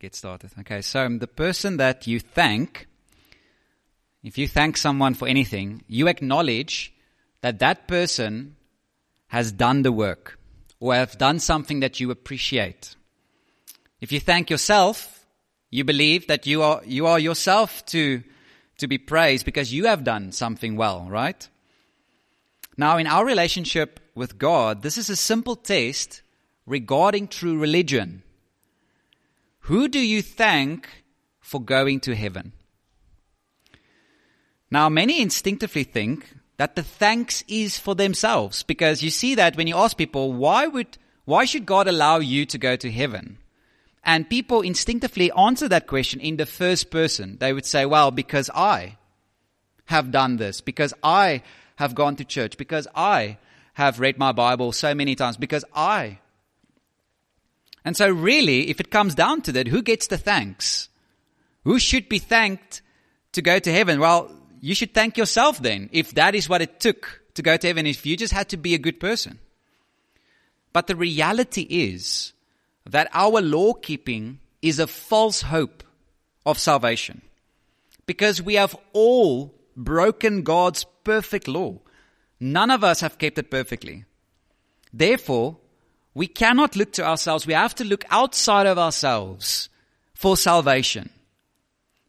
get started. Okay, so the person that you thank, if you thank someone for anything, you acknowledge that that person has done the work or have done something that you appreciate. If you thank yourself, you believe that you are, you are yourself to, to be praised because you have done something well, right? Now, in our relationship with God, this is a simple test regarding true religion. Who do you thank for going to heaven? Now, many instinctively think that the thanks is for themselves because you see that when you ask people, why would, why should God allow you to go to heaven? And people instinctively answer that question in the first person. They would say, well, because I have done this, because I have gone to church, because I have read my Bible so many times, because I and so, really, if it comes down to that, who gets the thanks? Who should be thanked to go to heaven? Well, you should thank yourself then, if that is what it took to go to heaven, if you just had to be a good person. But the reality is that our law keeping is a false hope of salvation. Because we have all broken God's perfect law. None of us have kept it perfectly. Therefore, we cannot look to ourselves. We have to look outside of ourselves for salvation.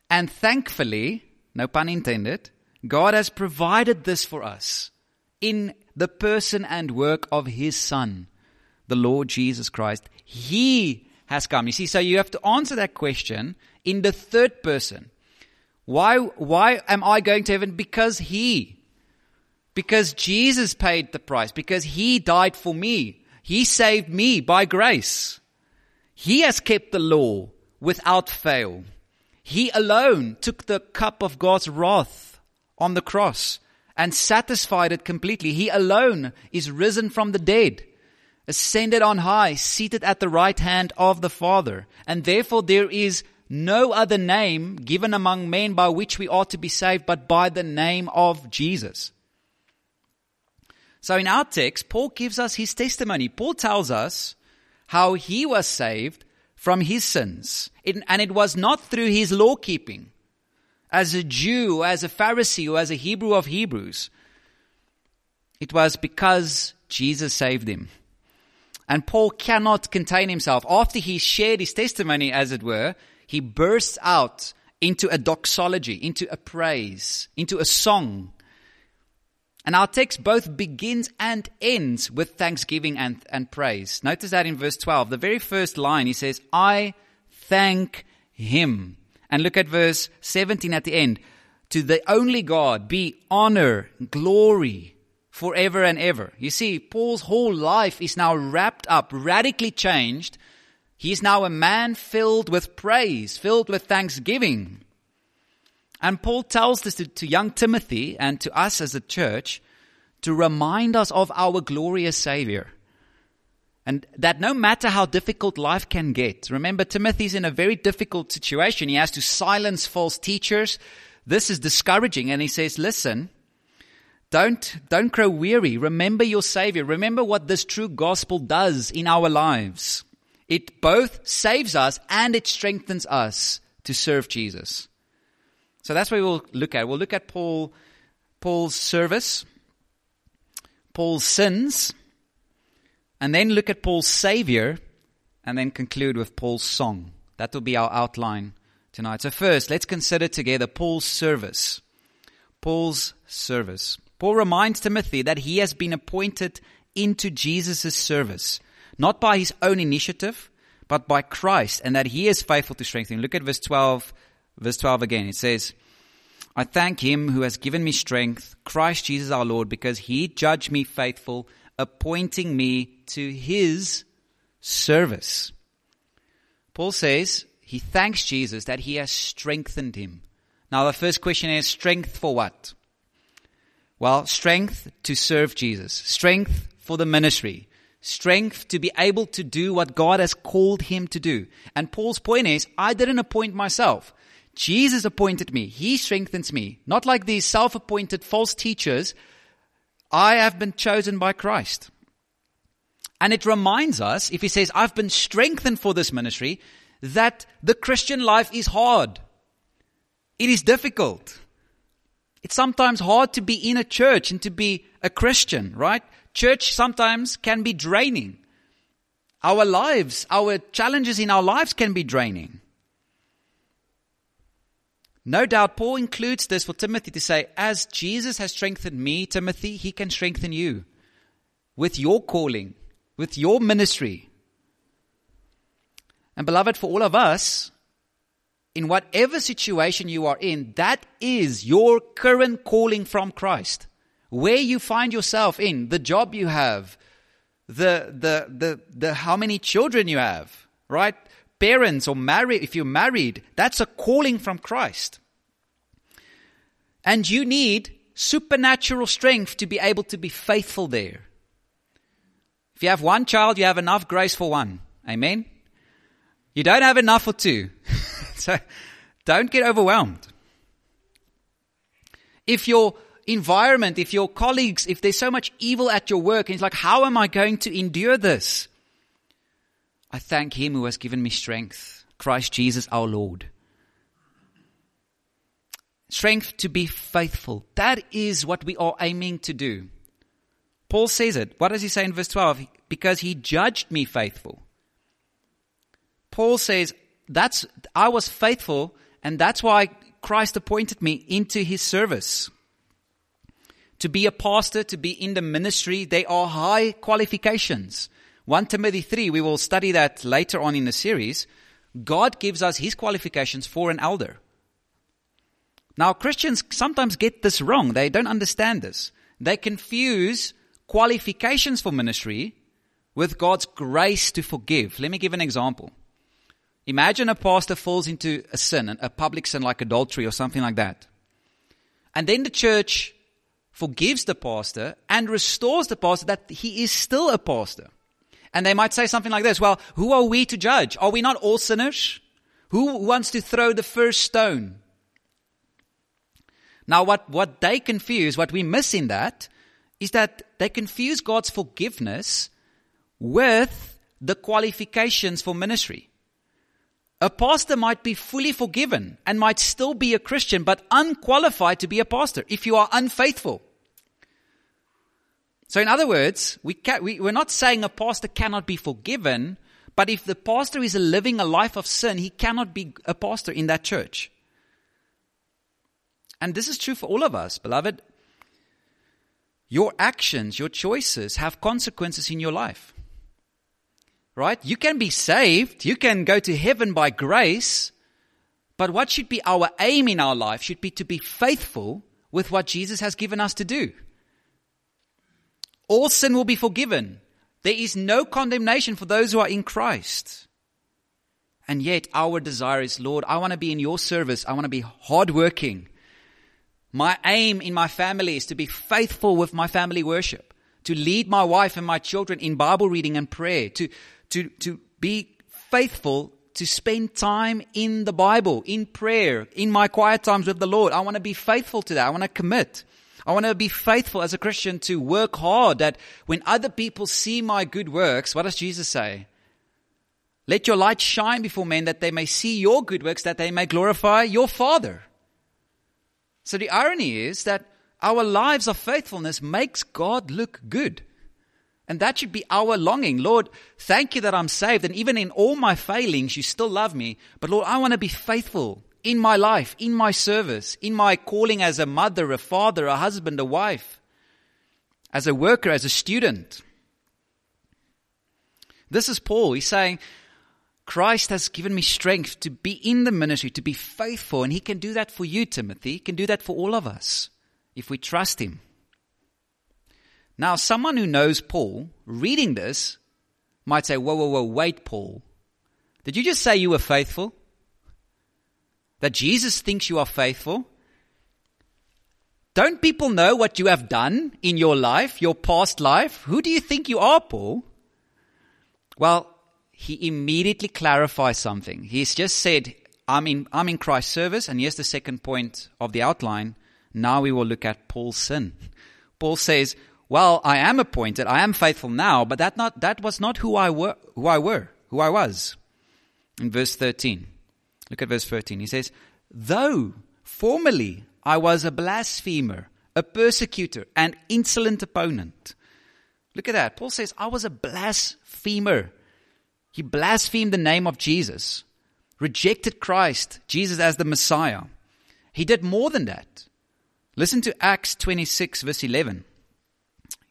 And thankfully, no pun intended, God has provided this for us in the person and work of His Son, the Lord Jesus Christ. He has come. You see, so you have to answer that question in the third person. Why, why am I going to heaven? Because He. Because Jesus paid the price. Because He died for me. He saved me by grace. He has kept the law without fail. He alone took the cup of God's wrath on the cross and satisfied it completely. He alone is risen from the dead, ascended on high, seated at the right hand of the Father. And therefore there is no other name given among men by which we ought to be saved but by the name of Jesus. So in our text, Paul gives us his testimony. Paul tells us how he was saved from his sins. It, and it was not through his law keeping as a Jew, as a Pharisee, or as a Hebrew of Hebrews. It was because Jesus saved him. And Paul cannot contain himself. After he shared his testimony, as it were, he bursts out into a doxology, into a praise, into a song and our text both begins and ends with thanksgiving and, and praise. Notice that in verse 12, the very first line, he says, I thank him. And look at verse 17 at the end. To the only God be honor, glory, forever and ever. You see, Paul's whole life is now wrapped up, radically changed. He is now a man filled with praise, filled with thanksgiving. And Paul tells this to, to, young Timothy and to us as a church to remind us of our glorious Savior. And that no matter how difficult life can get, remember Timothy's in a very difficult situation. He has to silence false teachers. This is discouraging. And he says, listen, don't, don't grow weary. Remember your Savior. Remember what this true gospel does in our lives. It both saves us and it strengthens us to serve Jesus. So that's what we'll look at. We'll look at Paul, Paul's service, Paul's sins, and then look at Paul's savior, and then conclude with Paul's song. That will be our outline tonight. So first, let's consider together Paul's service. Paul's service. Paul reminds Timothy that he has been appointed into Jesus' service, not by his own initiative, but by Christ, and that he is faithful to strengthen. Look at verse 12 Verse 12 again, it says, I thank him who has given me strength, Christ Jesus our Lord, because he judged me faithful, appointing me to his service. Paul says he thanks Jesus that he has strengthened him. Now, the first question is strength for what? Well, strength to serve Jesus, strength for the ministry, strength to be able to do what God has called him to do. And Paul's point is, I didn't appoint myself. Jesus appointed me. He strengthens me. Not like these self-appointed false teachers. I have been chosen by Christ. And it reminds us, if he says, I've been strengthened for this ministry, that the Christian life is hard. It is difficult. It's sometimes hard to be in a church and to be a Christian, right? Church sometimes can be draining. Our lives, our challenges in our lives can be draining. No doubt, Paul includes this for Timothy to say, as Jesus has strengthened me, Timothy, he can strengthen you with your calling, with your ministry. And beloved, for all of us, in whatever situation you are in, that is your current calling from Christ. Where you find yourself in, the job you have, the, the, the, the how many children you have, right? Parents or married, if you're married, that's a calling from Christ. And you need supernatural strength to be able to be faithful there. If you have one child, you have enough grace for one. Amen? You don't have enough for two. so don't get overwhelmed. If your environment, if your colleagues, if there's so much evil at your work, and it's like, how am I going to endure this? I thank Him who has given me strength, Christ Jesus our Lord. Strength to be faithful. That is what we are aiming to do. Paul says it. What does he say in verse 12? Because he judged me faithful. Paul says, that's, I was faithful and that's why Christ appointed me into his service. To be a pastor, to be in the ministry, they are high qualifications. 1 Timothy 3, we will study that later on in the series. God gives us his qualifications for an elder. Now, Christians sometimes get this wrong. They don't understand this. They confuse qualifications for ministry with God's grace to forgive. Let me give an example. Imagine a pastor falls into a sin, a public sin like adultery or something like that. And then the church forgives the pastor and restores the pastor that he is still a pastor. And they might say something like this, well, who are we to judge? Are we not all sinners? Who wants to throw the first stone? Now, what, what they confuse, what we miss in that, is that they confuse God's forgiveness with the qualifications for ministry. A pastor might be fully forgiven and might still be a Christian, but unqualified to be a pastor if you are unfaithful. So, in other words, we can, we, we're not saying a pastor cannot be forgiven, but if the pastor is living a life of sin, he cannot be a pastor in that church. And this is true for all of us, beloved. Your actions, your choices have consequences in your life. Right? You can be saved, you can go to heaven by grace, but what should be our aim in our life should be to be faithful with what Jesus has given us to do. All sin will be forgiven. There is no condemnation for those who are in Christ. And yet, our desire is, Lord, I want to be in your service. I want to be hardworking. My aim in my family is to be faithful with my family worship, to lead my wife and my children in Bible reading and prayer, to, to, to be faithful to spend time in the Bible, in prayer, in my quiet times with the Lord. I want to be faithful to that. I want to commit. I want to be faithful as a Christian to work hard that when other people see my good works, what does Jesus say? Let your light shine before men that they may see your good works, that they may glorify your Father. So the irony is that our lives of faithfulness makes God look good. And that should be our longing. Lord, thank you that I'm saved. And even in all my failings, you still love me. But Lord, I want to be faithful in my life, in my service, in my calling as a mother, a father, a husband, a wife, as a worker, as a student. This is Paul. He's saying, Christ has given me strength to be in the ministry, to be faithful, and He can do that for you, Timothy. He can do that for all of us if we trust Him. Now, someone who knows Paul, reading this, might say, Whoa, whoa, whoa, wait, Paul. Did you just say you were faithful? That Jesus thinks you are faithful? Don't people know what you have done in your life, your past life? Who do you think you are, Paul? Well, he immediately clarifies something. He's just said, I'm in, I'm in Christ's service, and here's the second point of the outline. Now we will look at Paul's sin. Paul says, Well, I am appointed, I am faithful now, but that not that was not who I were who I were, who I was. in verse 13. Look at verse 13. He says, Though formerly I was a blasphemer, a persecutor, an insolent opponent. Look at that. Paul says, I was a blasphemer. He blasphemed the name of Jesus, rejected Christ, Jesus as the Messiah. He did more than that. Listen to Acts 26, verse 11.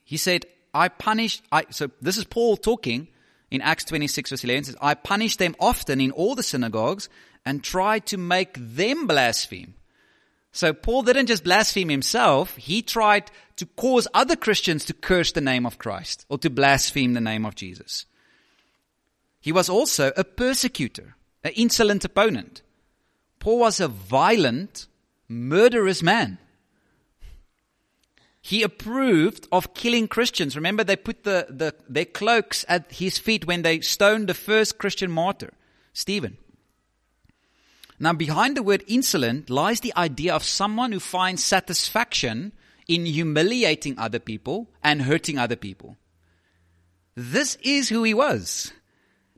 He said, I punished, I, so this is Paul talking in Acts 26, verse 11. Says, I punished them often in all the synagogues and tried to make them blaspheme. So Paul didn't just blaspheme himself, he tried to cause other Christians to curse the name of Christ or to blaspheme the name of Jesus. He was also a persecutor, an insolent opponent. Paul was a violent, murderous man. He approved of killing Christians. Remember, they put the, the, their cloaks at his feet when they stoned the first Christian martyr, Stephen. Now, behind the word insolent lies the idea of someone who finds satisfaction in humiliating other people and hurting other people. This is who he was.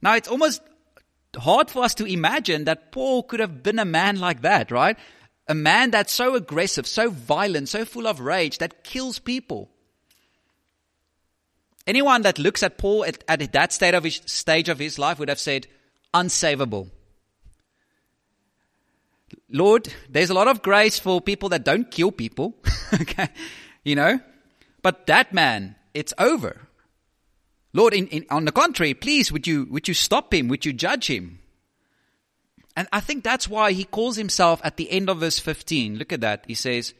Now, it's almost hard for us to imagine that Paul could have been a man like that, right? A man that's so aggressive, so violent, so full of rage that kills people. Anyone that looks at Paul at, at that state of his, stage of his life would have said, unsavable. Lord, there's a lot of grace for people that don't kill people. okay. You know? But that man, it's over. Lord, in, in, on the contrary, please, would you, would you stop him? Would you judge him? And I think that's why he calls himself at the end of verse 15. Look at that. He says,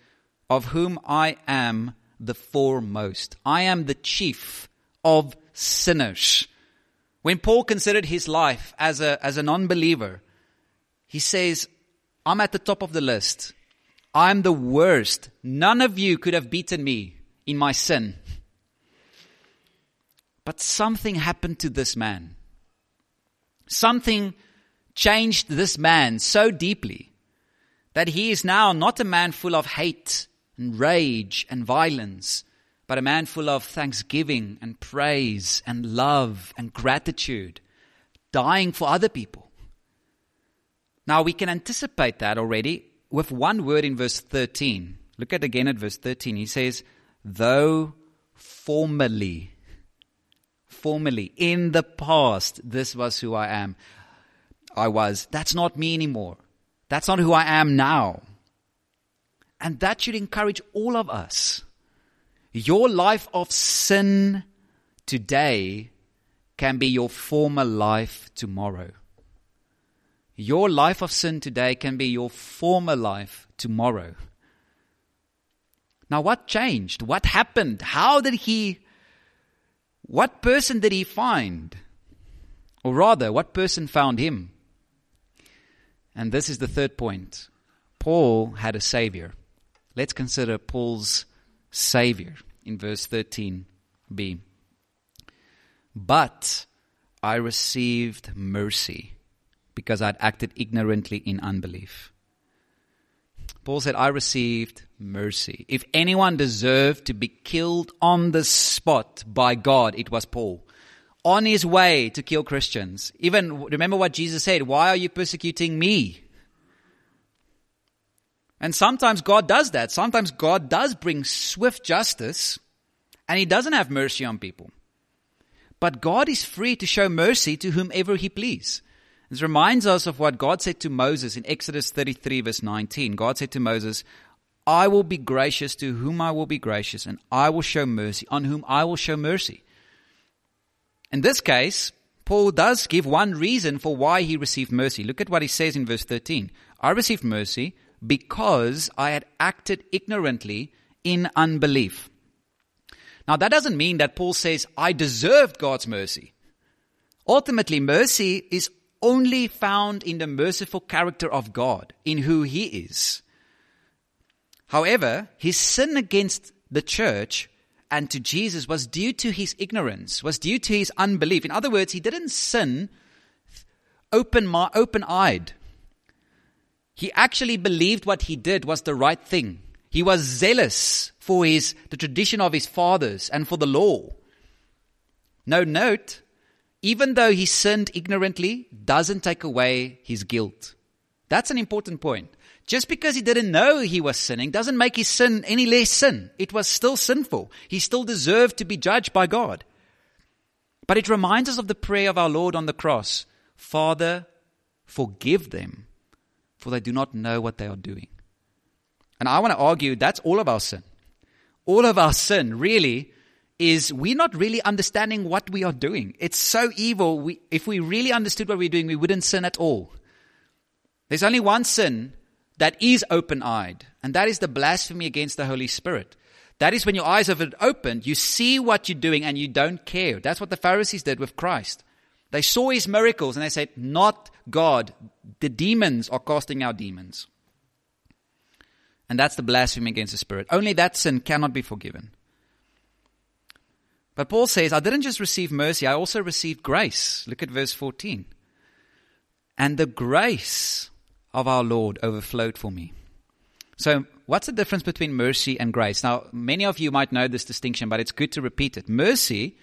Of whom I am the foremost. I am the chief of sinners. When Paul considered his life as a, as a non-believer, he says, I'm at the top of the list. I'm the worst. None of you could have beaten me in my sin. But something happened to this man. Something changed this man so deeply that he is now not a man full of hate and rage and violence, but a man full of thanksgiving and praise and love and gratitude, dying for other people. Now we can anticipate that already with one word in verse 13. Look at again at verse 13. He says, though formerly, formerly, in the past, this was who I am. I was. That's not me anymore. That's not who I am now. And that should encourage all of us. Your life of sin today can be your former life tomorrow. Your life of sin today can be your former life tomorrow. Now, what changed? What happened? How did he, what person did he find? Or rather, what person found him? And this is the third point. Paul had a savior. Let's consider Paul's savior in verse 13b. But I received mercy because I'd acted ignorantly in unbelief. Paul said, I received mercy. If anyone deserved to be killed on the spot by God, it was Paul. On his way to kill Christians. Even remember what Jesus said, why are you persecuting me? And sometimes God does that. Sometimes God does bring swift justice and he doesn't have mercy on people. But God is free to show mercy to whomever he please. This reminds us of what God said to Moses in Exodus 33, verse 19. God said to Moses, I will be gracious to whom I will be gracious, and I will show mercy on whom I will show mercy. In this case, Paul does give one reason for why he received mercy. Look at what he says in verse 13. I received mercy because I had acted ignorantly in unbelief. Now, that doesn't mean that Paul says, I deserved God's mercy. Ultimately, mercy is only found in the merciful character of God, in who He is. However, his sin against the church and to Jesus was due to his ignorance, was due to his unbelief. In other words, he didn't sin open, open eyed. He actually believed what he did was the right thing. He was zealous for his, the tradition of his fathers and for the law. No, note, even though he sinned ignorantly, doesn't take away his guilt. That's an important point. Just because he didn't know he was sinning doesn't make his sin any less sin. It was still sinful. He still deserved to be judged by God. But it reminds us of the prayer of our Lord on the cross Father, forgive them, for they do not know what they are doing. And I want to argue that's all of our sin. All of our sin, really, is we're not really understanding what we are doing. It's so evil. We, if we really understood what we're doing, we wouldn't sin at all. There's only one sin that is open eyed, and that is the blasphemy against the Holy Spirit. That is when your eyes are opened, you see what you're doing and you don't care. That's what the Pharisees did with Christ. They saw his miracles and they said, Not God. The demons are casting out demons. And that's the blasphemy against the Spirit. Only that sin cannot be forgiven. But Paul says, I didn't just receive mercy, I also received grace. Look at verse 14. And the grace of our Lord overflowed for me. So, what's the difference between mercy and grace? Now, many of you might know this distinction, but it's good to repeat it. Mercy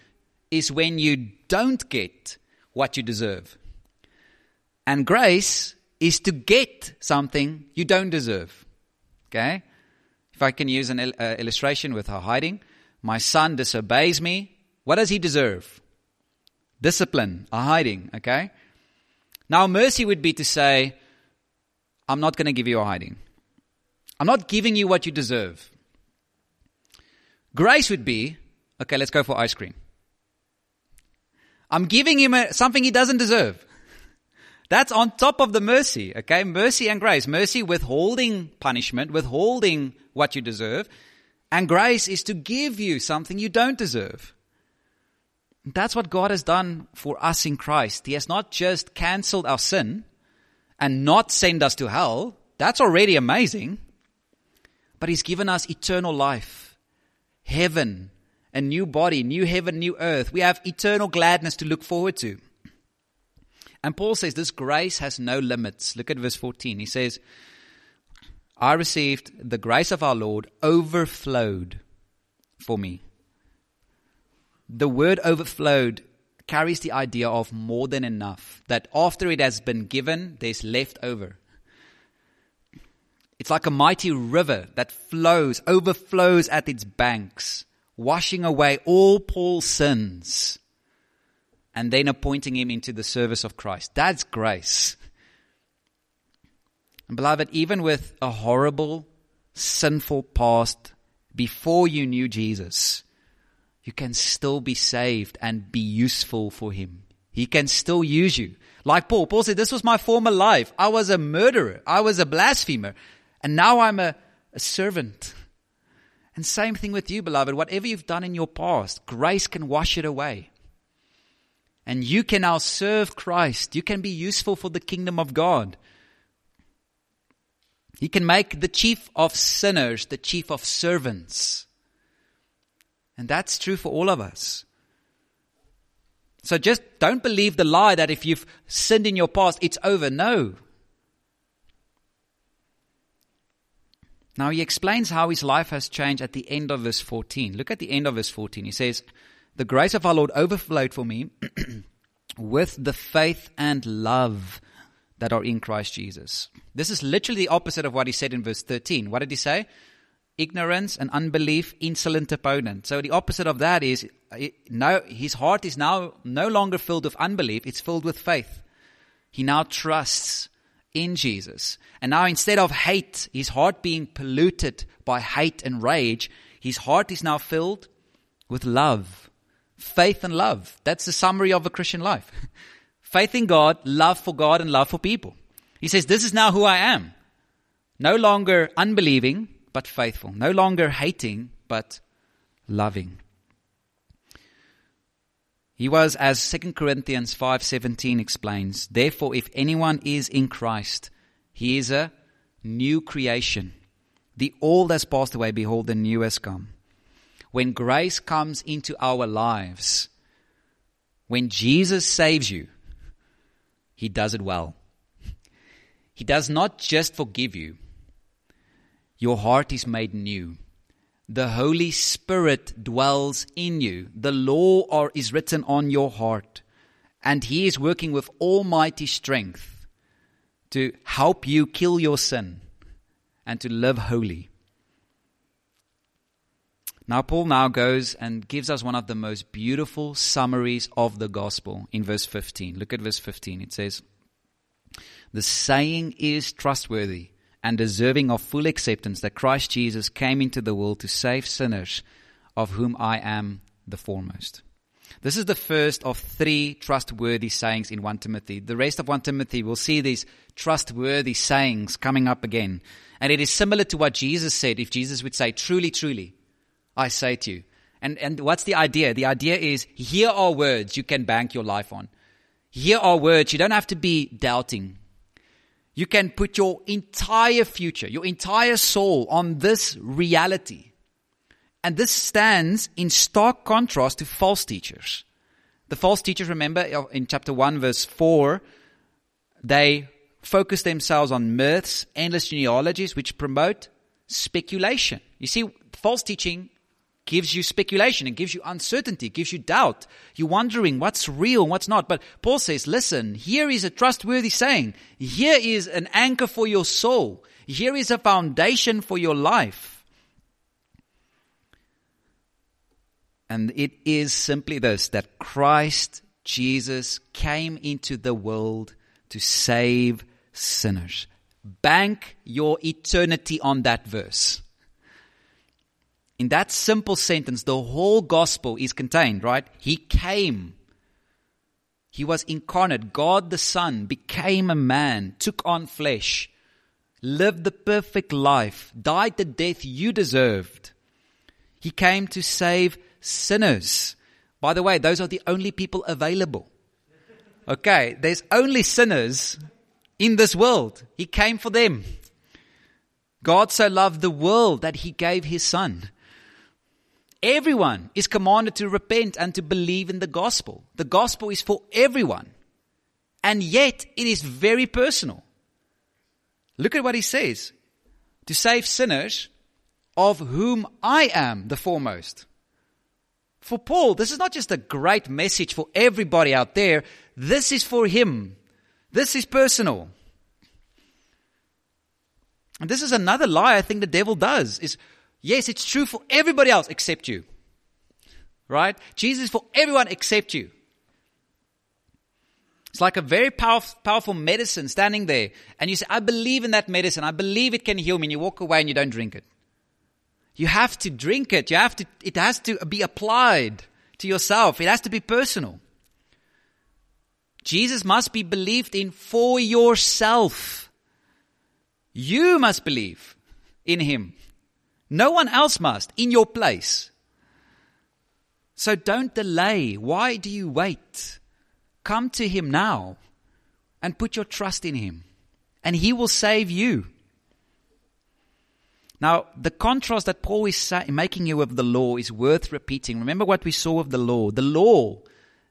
is when you don't get what you deserve. And grace is to get something you don't deserve. Okay? If I can use an uh, illustration with her hiding, my son disobeys me. What does he deserve? Discipline, a hiding, okay? Now, mercy would be to say, I'm not going to give you a hiding. I'm not giving you what you deserve. Grace would be, okay, let's go for ice cream. I'm giving him a, something he doesn't deserve. That's on top of the mercy, okay? Mercy and grace. Mercy withholding punishment, withholding what you deserve. And grace is to give you something you don't deserve. That's what God has done for us in Christ. He has not just canceled our sin and not send us to hell. That's already amazing. But He's given us eternal life, heaven, a new body, new heaven, new earth. We have eternal gladness to look forward to. And Paul says this grace has no limits. Look at verse 14. He says, I received the grace of our Lord overflowed for me. The word overflowed carries the idea of more than enough, that after it has been given, there's left over. It's like a mighty river that flows, overflows at its banks, washing away all Paul's sins and then appointing him into the service of Christ. That's grace. And beloved, even with a horrible, sinful past before you knew Jesus, you can still be saved and be useful for Him. He can still use you. Like Paul. Paul said, This was my former life. I was a murderer. I was a blasphemer. And now I'm a, a servant. And same thing with you, beloved. Whatever you've done in your past, grace can wash it away. And you can now serve Christ. You can be useful for the kingdom of God. He can make the chief of sinners the chief of servants. And that's true for all of us. So just don't believe the lie that if you've sinned in your past, it's over. No. Now he explains how his life has changed at the end of verse 14. Look at the end of verse 14. He says, The grace of our Lord overflowed for me with the faith and love that are in Christ Jesus. This is literally the opposite of what he said in verse 13. What did he say? Ignorance and unbelief, insolent opponent. So the opposite of that is no, his heart is now no longer filled with unbelief, it's filled with faith. He now trusts in Jesus. And now instead of hate, his heart being polluted by hate and rage, his heart is now filled with love. Faith and love. That's the summary of a Christian life. Faith in God, love for God, and love for people. He says, This is now who I am. No longer unbelieving, but faithful. No longer hating, but loving. He was, as 2 Corinthians 5.17 explains, Therefore, if anyone is in Christ, he is a new creation. The old has passed away, behold, the new has come. When grace comes into our lives, when Jesus saves you, he does it well. He does not just forgive you, your heart is made new. The Holy Spirit dwells in you. The law are, is written on your heart. And He is working with almighty strength to help you kill your sin and to live holy. Now, Paul now goes and gives us one of the most beautiful summaries of the gospel in verse 15. Look at verse 15. It says, The saying is trustworthy and deserving of full acceptance that Christ Jesus came into the world to save sinners, of whom I am the foremost. This is the first of three trustworthy sayings in 1 Timothy. The rest of 1 Timothy will see these trustworthy sayings coming up again. And it is similar to what Jesus said if Jesus would say, Truly, truly, I say to you. And, and what's the idea? The idea is here are words you can bank your life on. Here are words you don't have to be doubting. You can put your entire future, your entire soul on this reality. And this stands in stark contrast to false teachers. The false teachers, remember uh, in chapter 1, verse 4, they focus themselves on myths, endless genealogies, which promote speculation. You see, false teaching gives you speculation, it gives you uncertainty, gives you doubt. You're wondering what's real and what's not. But Paul says, listen, here is a trustworthy saying. Here is an anchor for your soul. Here is a foundation for your life. And it is simply this that Christ Jesus came into the world to save sinners. Bank your eternity on that verse. In that simple sentence, the whole gospel is contained, right? He came. He was incarnate. God the Son became a man, took on flesh, lived the perfect life, died the death you deserved. He came to save sinners. By the way, those are the only people available. Okay, there's only sinners in this world. He came for them. God so loved the world that he gave his son. Everyone is commanded to repent and to believe in the gospel. The gospel is for everyone. And yet it is very personal. Look at what he says. To save sinners, of whom I am the foremost. For Paul, this is not just a great message for everybody out there. This is for him. This is personal. And this is another lie I think the devil does is Yes, it's true for everybody else except you. Right? Jesus for everyone except you. It's like a very powerful, powerful medicine standing there. And you say, I believe in that medicine. I believe it can heal me. And you walk away and you don't drink it. You have to drink it. You have to, it has to be applied to yourself. It has to be personal. Jesus must be believed in for yourself. You must believe in him. No one else must in your place. So don't delay. Why do you wait? Come to Him now and put your trust in Him, and He will save you. Now, the contrast that Paul is making here with the law is worth repeating. Remember what we saw of the law. The law,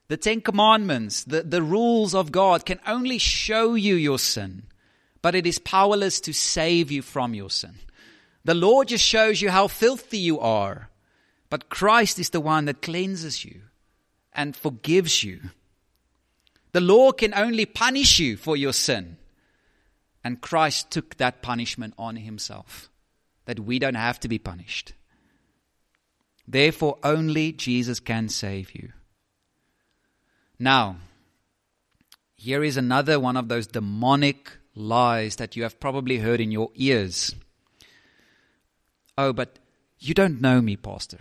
the Ten Commandments, the, the rules of God can only show you your sin, but it is powerless to save you from your sin. The law just shows you how filthy you are. But Christ is the one that cleanses you and forgives you. The law can only punish you for your sin. And Christ took that punishment on himself, that we don't have to be punished. Therefore, only Jesus can save you. Now, here is another one of those demonic lies that you have probably heard in your ears. Oh, but you don't know me, Pastor.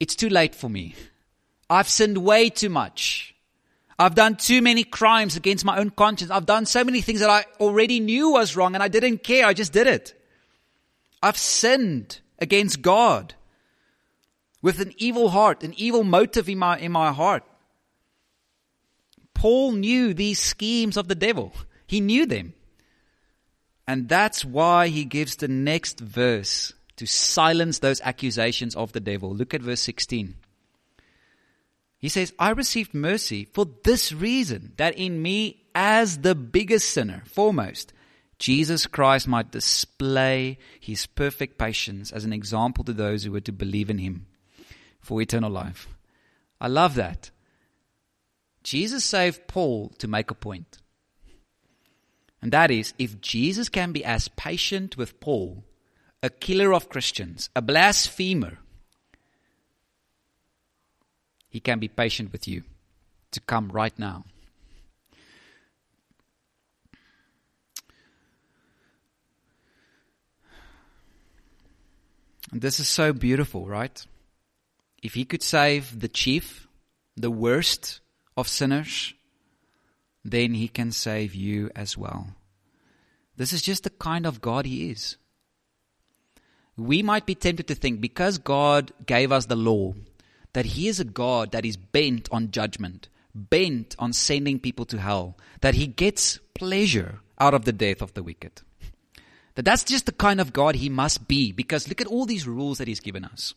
It's too late for me. I've sinned way too much. I've done too many crimes against my own conscience. I've done so many things that I already knew was wrong and I didn't care. I just did it. I've sinned against God with an evil heart, an evil motive in my, in my heart. Paul knew these schemes of the devil. He knew them. And that's why he gives the next verse to silence those accusations of the devil. Look at verse 16. He says, I received mercy for this reason, that in me, as the biggest sinner, foremost, Jesus Christ might display his perfect patience as an example to those who were to believe in him for eternal life. I love that. Jesus saved Paul to make a point. And that is if Jesus can be as patient with Paul, a killer of Christians, a blasphemer, he can be patient with you to come right now. And this is so beautiful, right? If he could save the chief, the worst of sinners, then he can save you as well. This is just the kind of God he is. We might be tempted to think because God gave us the law, that he is a God that is bent on judgment, bent on sending people to hell, that he gets pleasure out of the death of the wicked. That that's just the kind of God he must be because look at all these rules that he's given us.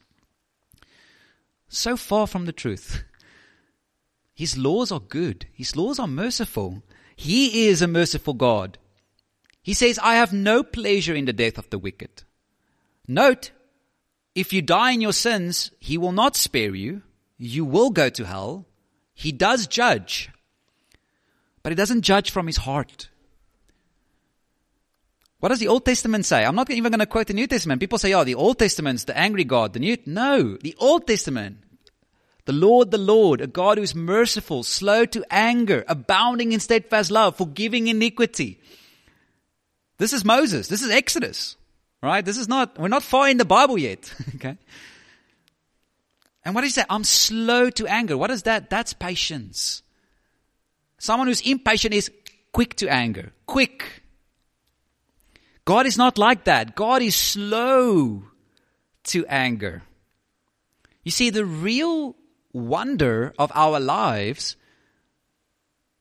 So far from the truth. His laws are good. His laws are merciful. He is a merciful God. He says, I have no pleasure in the death of the wicked. Note, if you die in your sins, he will not spare you. You will go to hell. He does judge. But he doesn't judge from his heart. What does the Old Testament say? I'm not even going to quote the New Testament. People say, oh, the Old Testament's the angry God. The New, no, the Old Testament. The Lord, the Lord, a God who's merciful, slow to anger, abounding in steadfast love, forgiving iniquity. This is Moses. This is Exodus. Right? This is not, we're not far in the Bible yet. okay? And what is that? I'm slow to anger. What is that? That's patience. Someone who's impatient is quick to anger. Quick. God is not like that. God is slow to anger. You see, the real wonder of our lives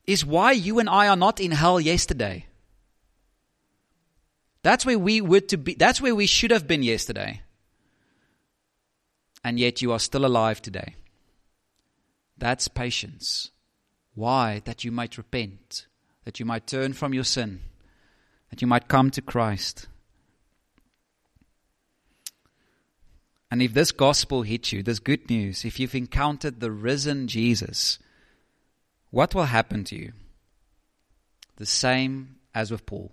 is why you and I are not in hell yesterday. That's where we were to be that's where we should have been yesterday. And yet you are still alive today. That's patience. Why? That you might repent, that you might turn from your sin that you might come to Christ. And if this gospel hits you, this good news, if you've encountered the risen Jesus, what will happen to you? The same as with Paul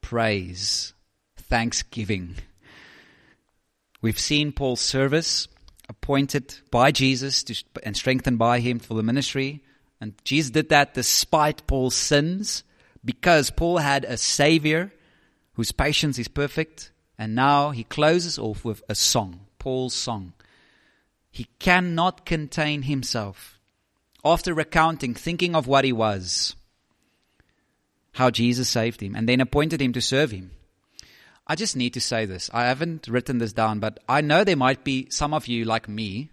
praise, thanksgiving. We've seen Paul's service appointed by Jesus to, and strengthened by him for the ministry. And Jesus did that despite Paul's sins because Paul had a Savior whose patience is perfect, and now he closes off with a song, Paul's song. He cannot contain himself. After recounting, thinking of what he was, how Jesus saved him, and then appointed him to serve him. I just need to say this. I haven't written this down, but I know there might be some of you like me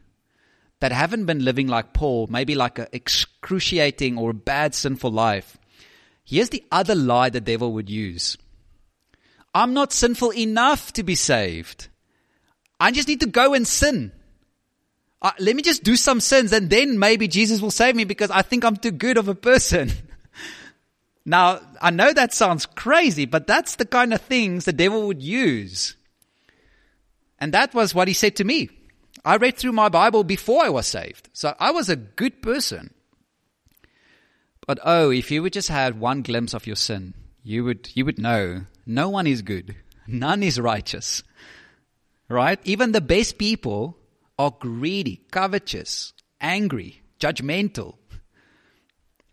that haven't been living like Paul, maybe like an excruciating or bad sinful life. Here's the other lie the devil would use. I'm not sinful enough to be saved. I just need to go and sin. Uh, let me just do some sins and then maybe Jesus will save me because I think I'm too good of a person. now, I know that sounds crazy, but that's the kind of things the devil would use. And that was what he said to me. I read through my Bible before I was saved. So I was a good person. But oh, if you would just had one glimpse of your sin, you would, you would know no one is good. None is righteous. Right? Even the best people are greedy, covetous, angry, judgmental.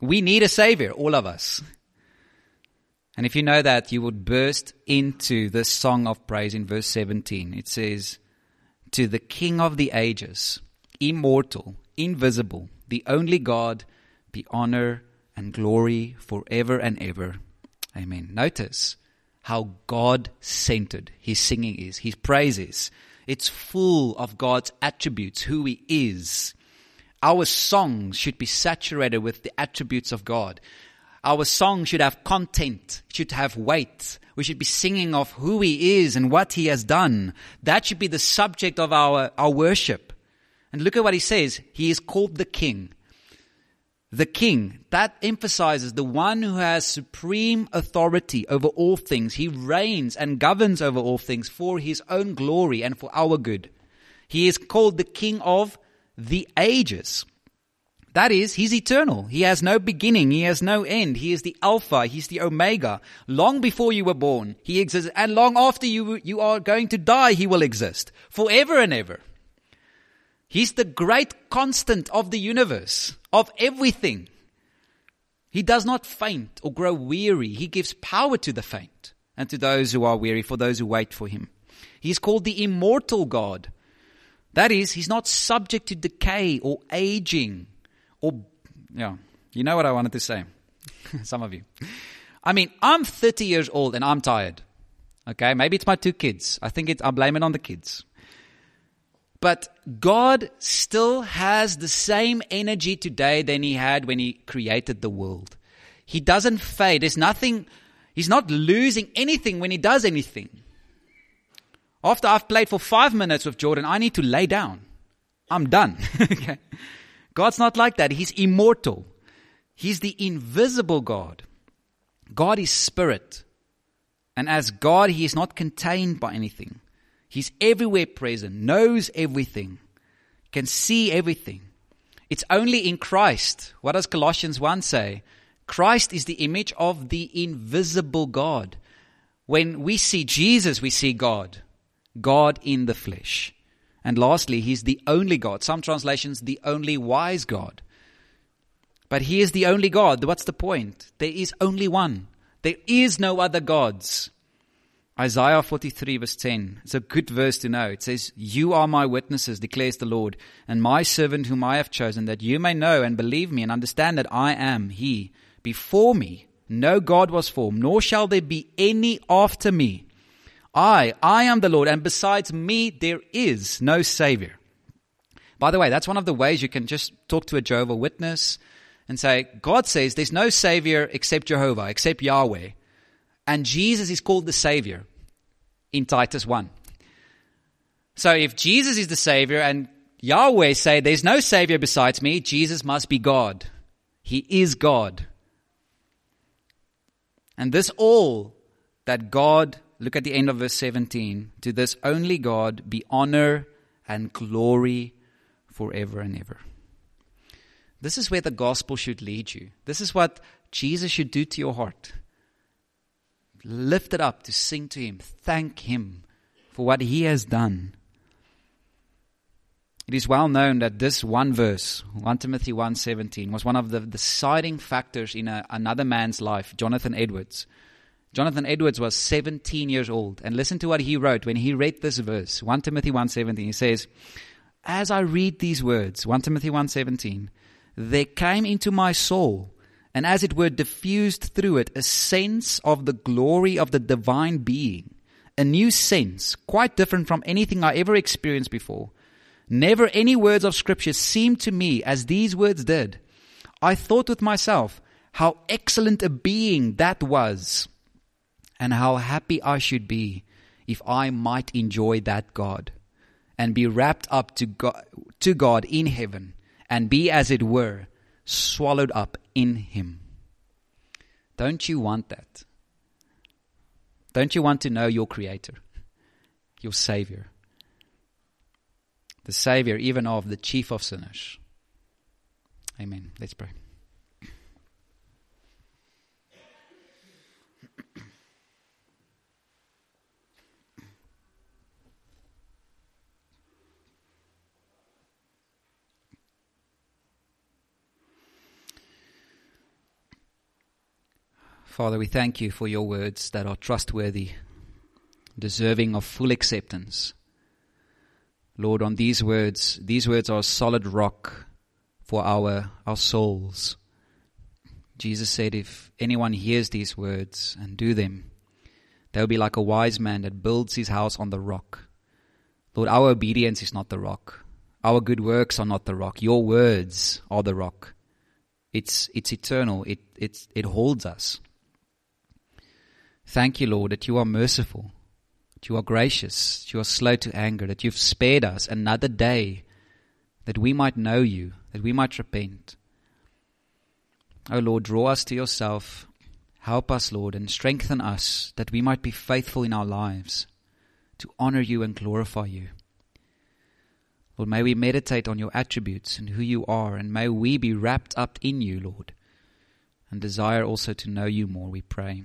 We need a savior, all of us. And if you know that, you would burst into this song of praise in verse 17. It says, To the King of the ages, immortal, invisible, the only God, be honor and glory forever and ever. Amen. Notice how God centered his singing is, his praises. It's full of God's attributes, who he is. Our songs should be saturated with the attributes of God. Our song should have content, should have weight. We should be singing of who he is and what he has done. That should be the subject of our, our worship. And look at what he says. He is called the King the king. That emphasizes the one who has supreme authority over all things. He reigns and governs over all things for his own glory and for our good. He is called the king of the ages. That is, He's eternal. He has no beginning. He has no end. He is the Alpha. He's the Omega. Long before you were born, He exists. And long after you, you are going to die, He will exist. Forever and ever. He's the great constant of the universe, of everything. He does not faint or grow weary. He gives power to the faint and to those who are weary, for those who wait for Him. He is called the immortal God. That is, He's not subject to decay or aging or, yeah, you know what I wanted to say. Some of you. I mean, I'm 30 years old and I'm tired. Okay, maybe it's my two kids. I think I blame it on the kids. But God still has the same energy today than He had when He created the world. He doesn't fade. There's nothing, He's not losing anything when He does anything. After I've played for five minutes with Jordan, I need to lay down. I'm done. God's not like that. He's immortal. He's the invisible God. God is spirit. And as God, He is not contained by anything. He's everywhere present, knows everything, can see everything. It's only in Christ. What does Colossians 1 say? Christ is the image of the invisible God. When we see Jesus, we see God. God in the flesh. And lastly, He's the only God. Some translations, the only wise God. But He is the only God. What's the point? There is only one. There is no other gods. Isaiah 43 verse 10. It's a good verse to know. It says, You are my witnesses, declares the Lord, and my servant whom I have chosen, that you may know and believe me and understand that I am He. Before me, no God was formed, nor shall there be any after me. I, I am the Lord, and besides me there is no Savior. By the way, that's one of the ways you can just talk to a Jehovah Witness and say, God says there's no Savior except Jehovah, except Yahweh. And Jesus is called the Savior in Titus 1. So if Jesus is the Savior and Yahweh say there's no Savior besides me, Jesus must be God. He is God. And this all that God Look at the end of verse 17. To this only God be honor and glory forever and ever. This is where the gospel should lead you. This is what Jesus should do to your heart. Lift it up to sing to Him, thank Him for what He has done. It is well known that this one verse, 1 Timothy 1.17, was one of the deciding factors in a, another man's life, Jonathan Edwards. Jonathan Edwards was 17 years old. And listen to what he wrote when he read this verse, 1 Timothy 1.17. He says, As I read these words, 1 Timothy 1.17, there came into my soul, and as it were diffused through it, a sense of the glory of the divine being. A new sense, quite different from anything I ever experienced before. Never any words of scripture seemed to me as these words did. I thought with myself, how excellent a being that was and how happy I should be if I might enjoy that God and be rapt up to God, to God in heaven and be, as it were, swallowed up in Him. Don't you want that? Don't you want to know your Creator, your Savior, the Savior even of the chief of sinners? Amen. Let's pray. Father, we thank you for your words that are trustworthy, deserving of full acceptance. Lord, on these words, these words are a solid rock for our, our souls. Jesus said, if anyone hears these words and do them, they'll be like a wise man that builds his house on the rock. Lord, our obedience is not the rock. Our good works are not the rock. Your words are the rock. It's, it's eternal. It, it, it holds us. Thank you, Lord, that you are merciful, that you are gracious, that you are slow to anger, that you've spared us another day that we might know you, that we might repent. O oh Lord, draw us to yourself. Help us, Lord, and strengthen us that we might be faithful in our lives to honor you and glorify you. Lord, may we meditate on your attributes and who you are, and may we be wrapped up in you, Lord, and desire also to know you more, we pray.